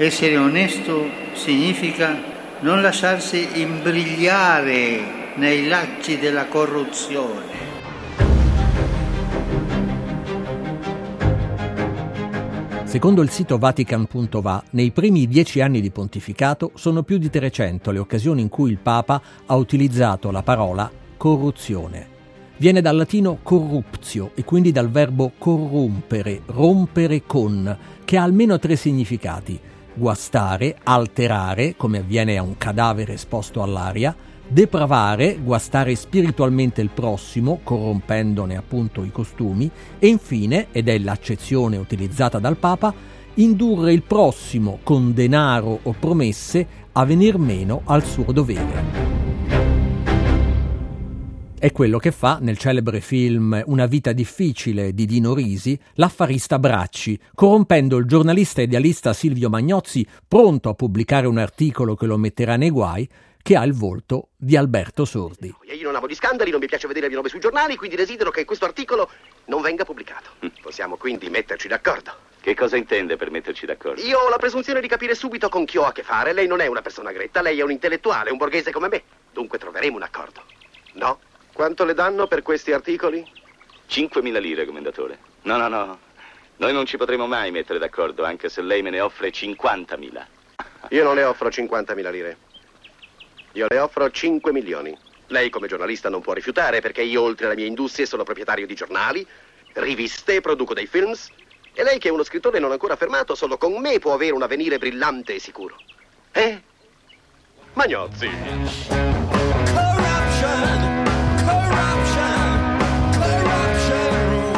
Essere onesto significa non lasciarsi imbrigliare nei lacci della corruzione. Secondo il sito Vatican.va, nei primi dieci anni di pontificato sono più di 300 le occasioni in cui il Papa ha utilizzato la parola corruzione. Viene dal latino corruptio e quindi dal verbo corrompere, rompere con, che ha almeno tre significati guastare, alterare, come avviene a un cadavere esposto all'aria, depravare, guastare spiritualmente il prossimo, corrompendone appunto i costumi, e infine, ed è l'accezione utilizzata dal Papa, indurre il prossimo con denaro o promesse a venir meno al suo dovere. È quello che fa nel celebre film Una vita difficile di Dino Risi l'affarista Bracci, corrompendo il giornalista idealista Silvio Magnozzi, pronto a pubblicare un articolo che lo metterà nei guai, che ha il volto di Alberto Sordi. Io non amo gli scandali, non mi piace vedere il mio nome sui giornali, quindi desidero che questo articolo non venga pubblicato. Possiamo quindi metterci d'accordo. Che cosa intende per metterci d'accordo? Io ho la presunzione di capire subito con chi ho a che fare. Lei non è una persona gretta, lei è un intellettuale, un borghese come me. Dunque troveremo un accordo. No? Quanto le danno per questi articoli? 5.000 lire, commendatore. No, no, no. Noi non ci potremo mai mettere d'accordo, anche se lei me ne offre 50.000. Io non le offro 50.000 lire. Io le offro 5 milioni. Lei come giornalista non può rifiutare perché io oltre alle mie industrie sono proprietario di giornali, riviste, produco dei films e lei che è uno scrittore non ancora affermato solo con me può avere un avvenire brillante e sicuro. Eh? Magnozzi.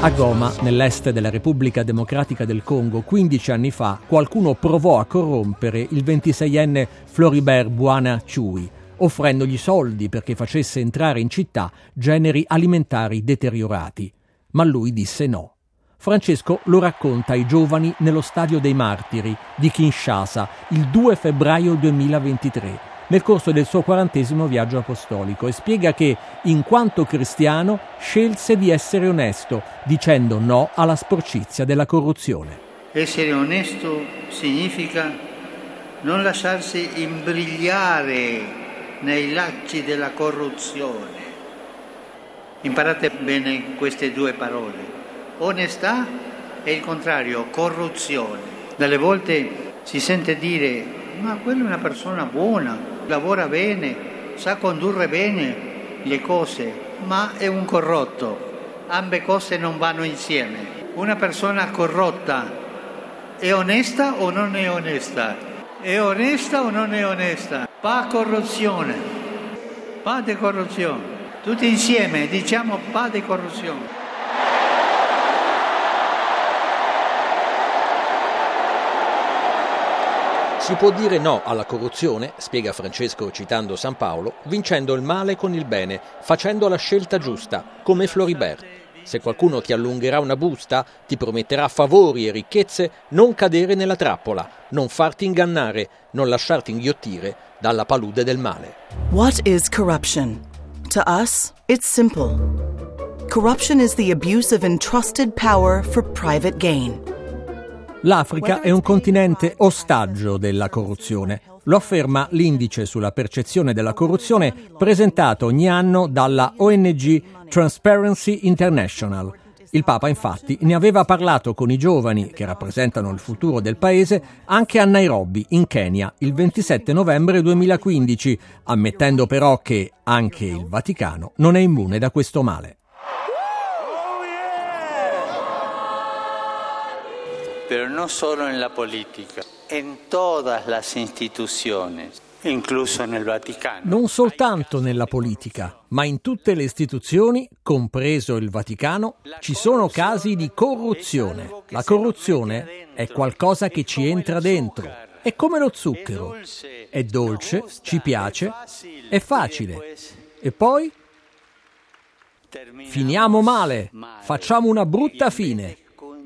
A Goma, nell'est della Repubblica Democratica del Congo, 15 anni fa, qualcuno provò a corrompere il 26enne Floribert Buana Chui, offrendogli soldi perché facesse entrare in città generi alimentari deteriorati. Ma lui disse no. Francesco lo racconta ai giovani nello Stadio dei Martiri di Kinshasa il 2 febbraio 2023 nel corso del suo quarantesimo viaggio apostolico e spiega che, in quanto cristiano, scelse di essere onesto, dicendo no alla sporcizia della corruzione. Essere onesto significa non lasciarsi imbrigliare nei lacci della corruzione. Imparate bene queste due parole. Onestà e il contrario, corruzione. Dalle volte si sente dire, ma quella è una persona buona, lavora bene, sa condurre bene le cose, ma è un corrotto. Ambe cose non vanno insieme. Una persona corrotta è onesta o non è onesta? È onesta o non è onesta? Pa corruzione. Pa di corruzione. Tutti insieme diciamo pa di corruzione. Si può dire no alla corruzione, spiega Francesco citando San Paolo, vincendo il male con il bene, facendo la scelta giusta, come Floribert. Se qualcuno ti allungherà una busta, ti prometterà favori e ricchezze, non cadere nella trappola, non farti ingannare, non lasciarti inghiottire dalla palude del male. What is corruption? To us, it's simple. Corruption is the abuse of entrusted power for private gain. L'Africa è un continente ostaggio della corruzione. Lo afferma l'indice sulla percezione della corruzione presentato ogni anno dalla ONG Transparency International. Il Papa infatti ne aveva parlato con i giovani che rappresentano il futuro del paese anche a Nairobi, in Kenya, il 27 novembre 2015, ammettendo però che anche il Vaticano non è immune da questo male. Pero no solo en la política, en todas las instituciones. Incluso nel Vaticano. Non soltanto nella politica, ma in tutte le istituzioni, compreso il Vaticano, ci sono casi di corruzione. La corruzione è qualcosa che ci entra dentro, È come lo zucchero. È dolce, ci piace, è facile. E poi? Finiamo male, facciamo una brutta fine.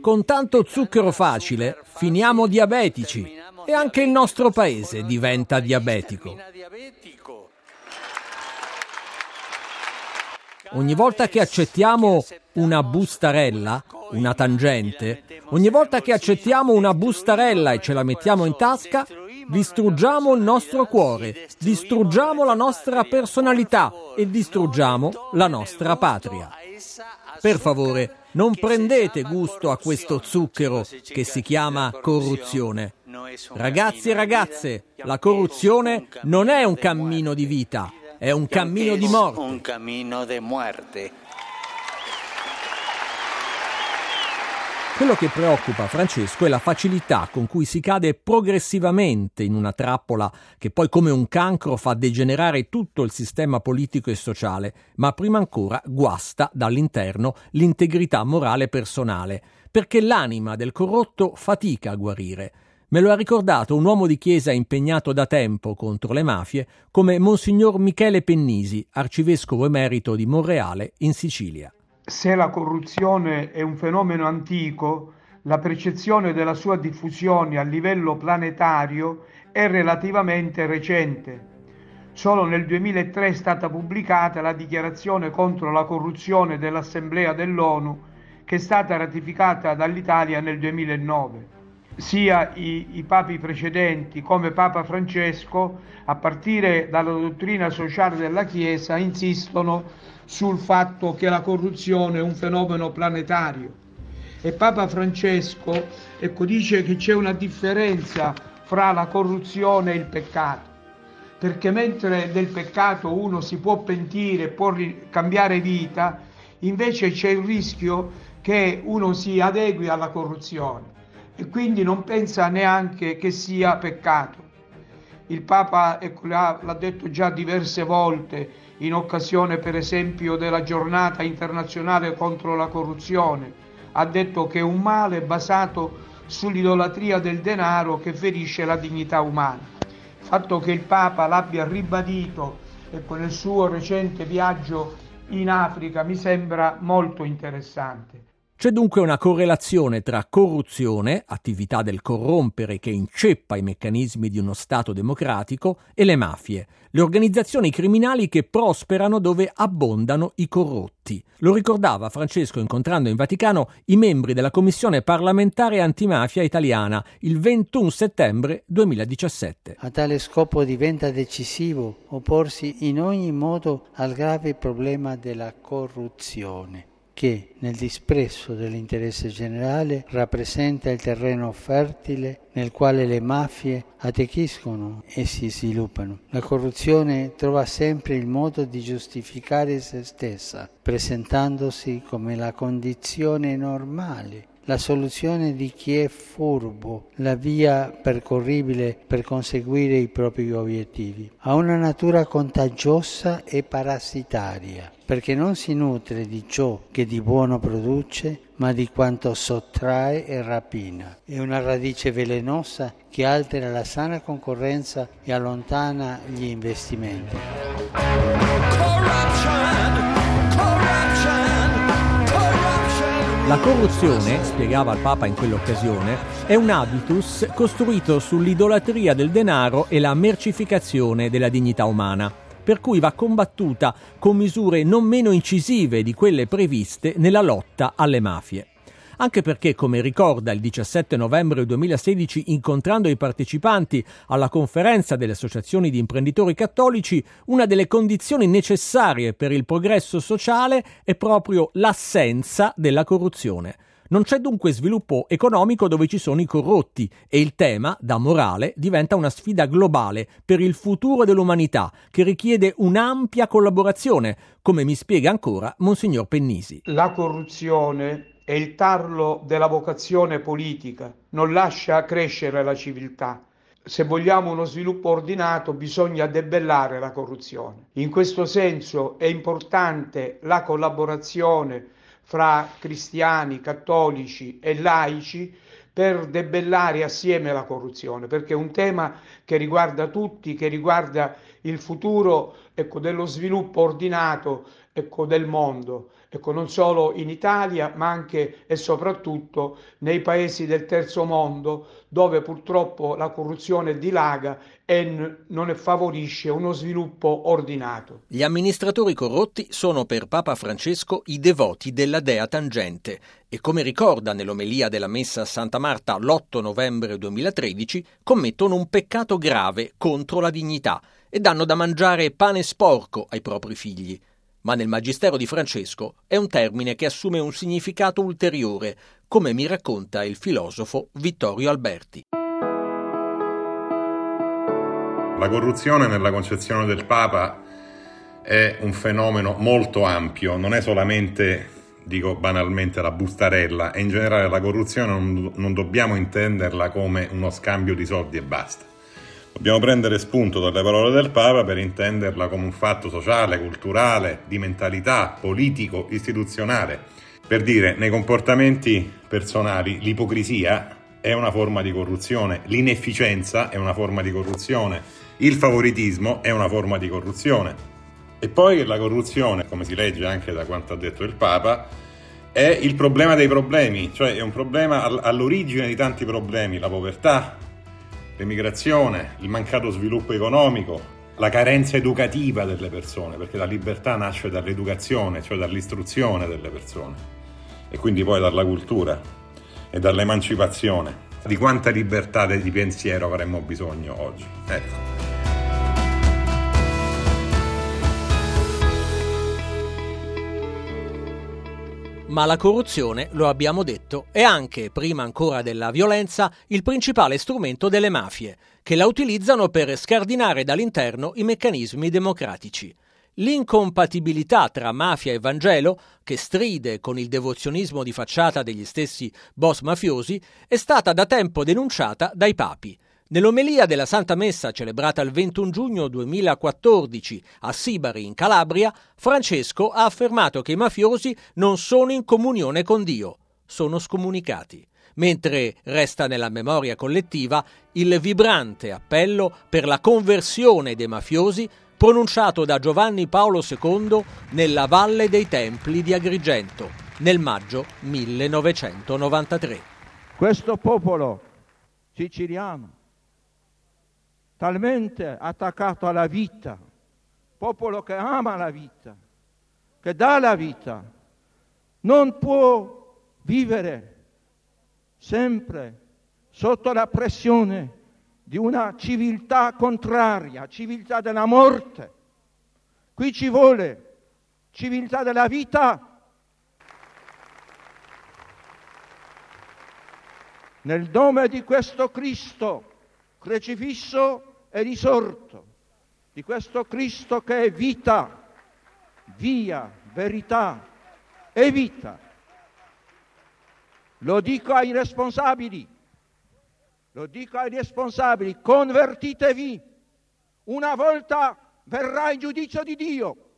Con tanto zucchero facile finiamo diabetici e anche il nostro paese diventa diabetico. Ogni volta che accettiamo una bustarella, una tangente, ogni volta che accettiamo una bustarella e ce la mettiamo in tasca, distruggiamo il nostro cuore, distruggiamo la nostra personalità e distruggiamo la nostra patria. Per favore, non prendete gusto a questo zucchero che si chiama corruzione. Ragazzi e ragazze, la corruzione non è un cammino di vita, è un cammino di morte. Un cammino di muerte. Quello che preoccupa Francesco è la facilità con cui si cade progressivamente in una trappola che poi come un cancro fa degenerare tutto il sistema politico e sociale, ma prima ancora guasta dall'interno l'integrità morale personale, perché l'anima del corrotto fatica a guarire. Me lo ha ricordato un uomo di chiesa impegnato da tempo contro le mafie come Monsignor Michele Pennisi, arcivescovo emerito di Monreale in Sicilia se la corruzione è un fenomeno antico, la percezione della sua diffusione a livello planetario è relativamente recente. Solo nel 2003 è stata pubblicata la dichiarazione contro la corruzione dell'Assemblea dell'ONU che è stata ratificata dall'Italia nel 2009. Sia i, i papi precedenti come Papa Francesco, a partire dalla dottrina sociale della Chiesa, insistono sul fatto che la corruzione è un fenomeno planetario. E Papa Francesco ecco, dice che c'è una differenza fra la corruzione e il peccato, perché mentre del peccato uno si può pentire, può cambiare vita, invece c'è il rischio che uno si adegui alla corruzione e quindi non pensa neanche che sia peccato. Il Papa ecco, l'ha detto già diverse volte, in occasione per esempio della giornata internazionale contro la corruzione, ha detto che è un male basato sull'idolatria del denaro che ferisce la dignità umana. Il fatto che il Papa l'abbia ribadito ecco, nel suo recente viaggio in Africa mi sembra molto interessante. C'è dunque una correlazione tra corruzione, attività del corrompere che inceppa i meccanismi di uno Stato democratico, e le mafie, le organizzazioni criminali che prosperano dove abbondano i corrotti. Lo ricordava Francesco incontrando in Vaticano i membri della Commissione parlamentare antimafia italiana il 21 settembre 2017. A tale scopo diventa decisivo opporsi in ogni modo al grave problema della corruzione che nel disprezzo dell'interesse generale rappresenta il terreno fertile nel quale le mafie attecchiscono e si sviluppano. La corruzione trova sempre il modo di giustificare se stessa, presentandosi come la condizione normale la soluzione di chi è furbo, la via percorribile per conseguire i propri obiettivi. Ha una natura contagiosa e parassitaria, perché non si nutre di ciò che di buono produce, ma di quanto sottrae e rapina. È una radice velenosa che altera la sana concorrenza e allontana gli investimenti. La corruzione, spiegava il Papa in quell'occasione, è un habitus costruito sull'idolatria del denaro e la mercificazione della dignità umana, per cui va combattuta con misure non meno incisive di quelle previste nella lotta alle mafie anche perché, come ricorda il 17 novembre 2016 incontrando i partecipanti alla conferenza delle associazioni di imprenditori cattolici, una delle condizioni necessarie per il progresso sociale è proprio l'assenza della corruzione. Non c'è dunque sviluppo economico dove ci sono i corrotti e il tema, da morale, diventa una sfida globale per il futuro dell'umanità che richiede un'ampia collaborazione, come mi spiega ancora Monsignor Pennisi. La corruzione è il tarlo della vocazione politica, non lascia crescere la civiltà. Se vogliamo uno sviluppo ordinato bisogna debellare la corruzione. In questo senso è importante la collaborazione fra cristiani, cattolici e laici per debellare assieme la corruzione, perché è un tema che riguarda tutti, che riguarda il futuro ecco, dello sviluppo ordinato ecco, del mondo. Ecco, non solo in Italia ma anche e soprattutto nei paesi del terzo mondo dove purtroppo la corruzione dilaga e non favorisce uno sviluppo ordinato. Gli amministratori corrotti sono per Papa Francesco i devoti della Dea Tangente. E come ricorda nell'omelia della messa a Santa Marta l'8 novembre 2013 commettono un peccato grave contro la dignità e danno da mangiare pane sporco ai propri figli ma nel Magistero di Francesco è un termine che assume un significato ulteriore, come mi racconta il filosofo Vittorio Alberti. La corruzione nella concezione del Papa è un fenomeno molto ampio, non è solamente, dico banalmente, la bustarella e in generale la corruzione non, non dobbiamo intenderla come uno scambio di soldi e basta. Dobbiamo prendere spunto dalle parole del Papa per intenderla come un fatto sociale, culturale, di mentalità, politico, istituzionale. Per dire, nei comportamenti personali l'ipocrisia è una forma di corruzione, l'inefficienza è una forma di corruzione, il favoritismo è una forma di corruzione. E poi la corruzione, come si legge anche da quanto ha detto il Papa, è il problema dei problemi, cioè è un problema all'origine di tanti problemi, la povertà, l'emigrazione, il mancato sviluppo economico, la carenza educativa delle persone, perché la libertà nasce dall'educazione, cioè dall'istruzione delle persone e quindi poi dalla cultura e dall'emancipazione. Di quanta libertà di pensiero avremmo bisogno oggi? Ecco. Ma la corruzione, lo abbiamo detto, è anche, prima ancora della violenza, il principale strumento delle mafie, che la utilizzano per scardinare dall'interno i meccanismi democratici. L'incompatibilità tra mafia e Vangelo, che stride con il devozionismo di facciata degli stessi boss mafiosi, è stata da tempo denunciata dai papi. Nell'omelia della Santa Messa celebrata il 21 giugno 2014 a Sibari in Calabria, Francesco ha affermato che i mafiosi non sono in comunione con Dio, sono scomunicati, mentre resta nella memoria collettiva il vibrante appello per la conversione dei mafiosi pronunciato da Giovanni Paolo II nella Valle dei Templi di Agrigento nel maggio 1993. Questo popolo siciliano talmente attaccato alla vita, popolo che ama la vita, che dà la vita, non può vivere sempre sotto la pressione di una civiltà contraria, civiltà della morte. Qui ci vuole civiltà della vita. Nel nome di questo Cristo crocifisso è risorto, di questo Cristo che è vita, via, verità e vita. Lo dico ai responsabili, lo dico ai responsabili, convertitevi, una volta verrà il giudizio di Dio.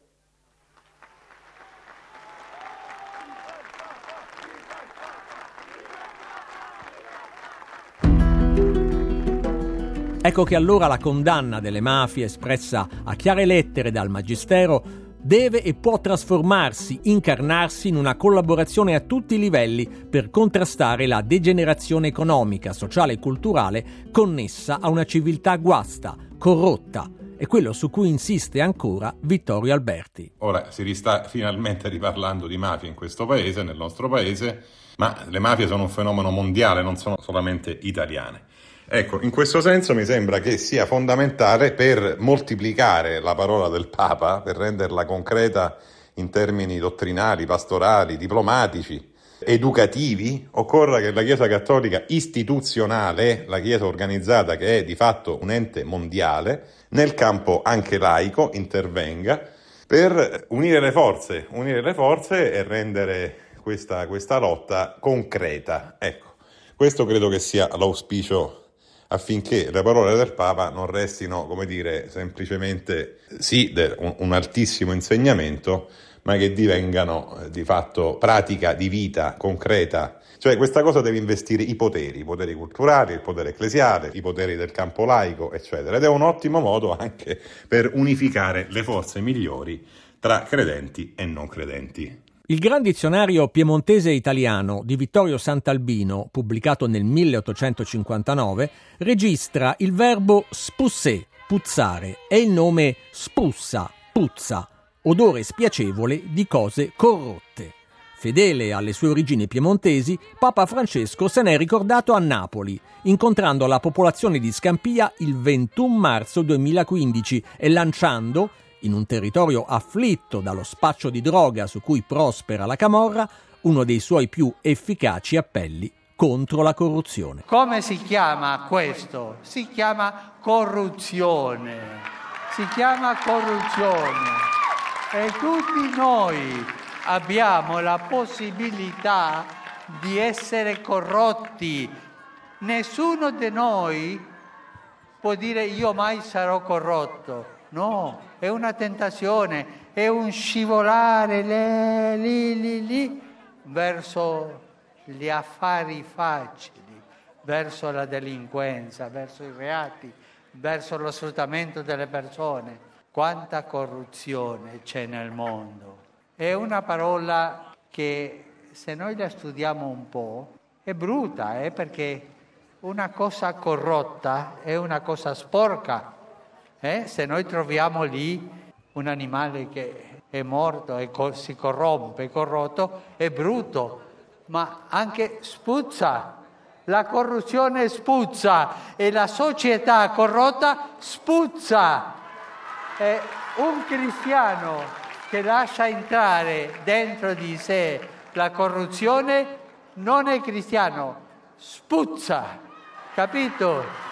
Ecco che allora la condanna delle mafie espressa a chiare lettere dal Magistero deve e può trasformarsi, incarnarsi in una collaborazione a tutti i livelli per contrastare la degenerazione economica, sociale e culturale connessa a una civiltà guasta, corrotta, è quello su cui insiste ancora Vittorio Alberti. Ora si sta finalmente riparlando di mafia in questo paese, nel nostro paese, ma le mafie sono un fenomeno mondiale, non sono solamente italiane. Ecco, in questo senso mi sembra che sia fondamentale per moltiplicare la parola del Papa, per renderla concreta in termini dottrinali, pastorali, diplomatici, educativi, occorra che la Chiesa Cattolica istituzionale, la Chiesa organizzata che è di fatto un ente mondiale, nel campo anche laico intervenga per unire le forze, unire le forze e rendere questa, questa lotta concreta. Ecco, questo credo che sia l'auspicio affinché le parole del Papa non restino, come dire, semplicemente sì, un, altissimo insegnamento, ma che divengano eh, di fatto pratica di vita concreta. Cioè questa cosa deve investire i poteri, i poteri culturali, il potere ecclesiale, i poteri del campo laico, eccetera. Ed è un ottimo modo anche per unificare le forze migliori tra credenti e non credenti. Il Gran Dizionario piemontese italiano di Vittorio Sant'Albino, pubblicato nel 1859, registra il verbo spussé, puzzare, e il nome spussa, puzza, odore spiacevole di cose corrotte. Fedele alle sue origini piemontesi, Papa Francesco se n'è ricordato a Napoli, incontrando la popolazione di Scampia il 21 marzo 2015 e lanciando, in un territorio afflitto dallo spaccio di droga su cui prospera la Camorra, uno dei suoi più efficaci appelli contro la corruzione. Come si chiama questo? Si chiama corruzione. Si chiama corruzione. E tutti noi abbiamo la possibilità di essere corrotti. Nessuno di noi può dire io mai sarò corrotto. No, è una tentazione, è un scivolare lì, lì, lì, verso gli affari facili, verso la delinquenza, verso i reati, verso lo sfruttamento delle persone. Quanta corruzione c'è nel mondo. È una parola che se noi la studiamo un po' è brutta, eh, perché una cosa corrotta è una cosa sporca eh? Se noi troviamo lì un animale che è morto e co- si corrompe, è corrotto, è brutto, ma anche spuzza. La corruzione spuzza e la società corrotta spuzza. È un cristiano che lascia entrare dentro di sé la corruzione non è cristiano, spuzza, capito?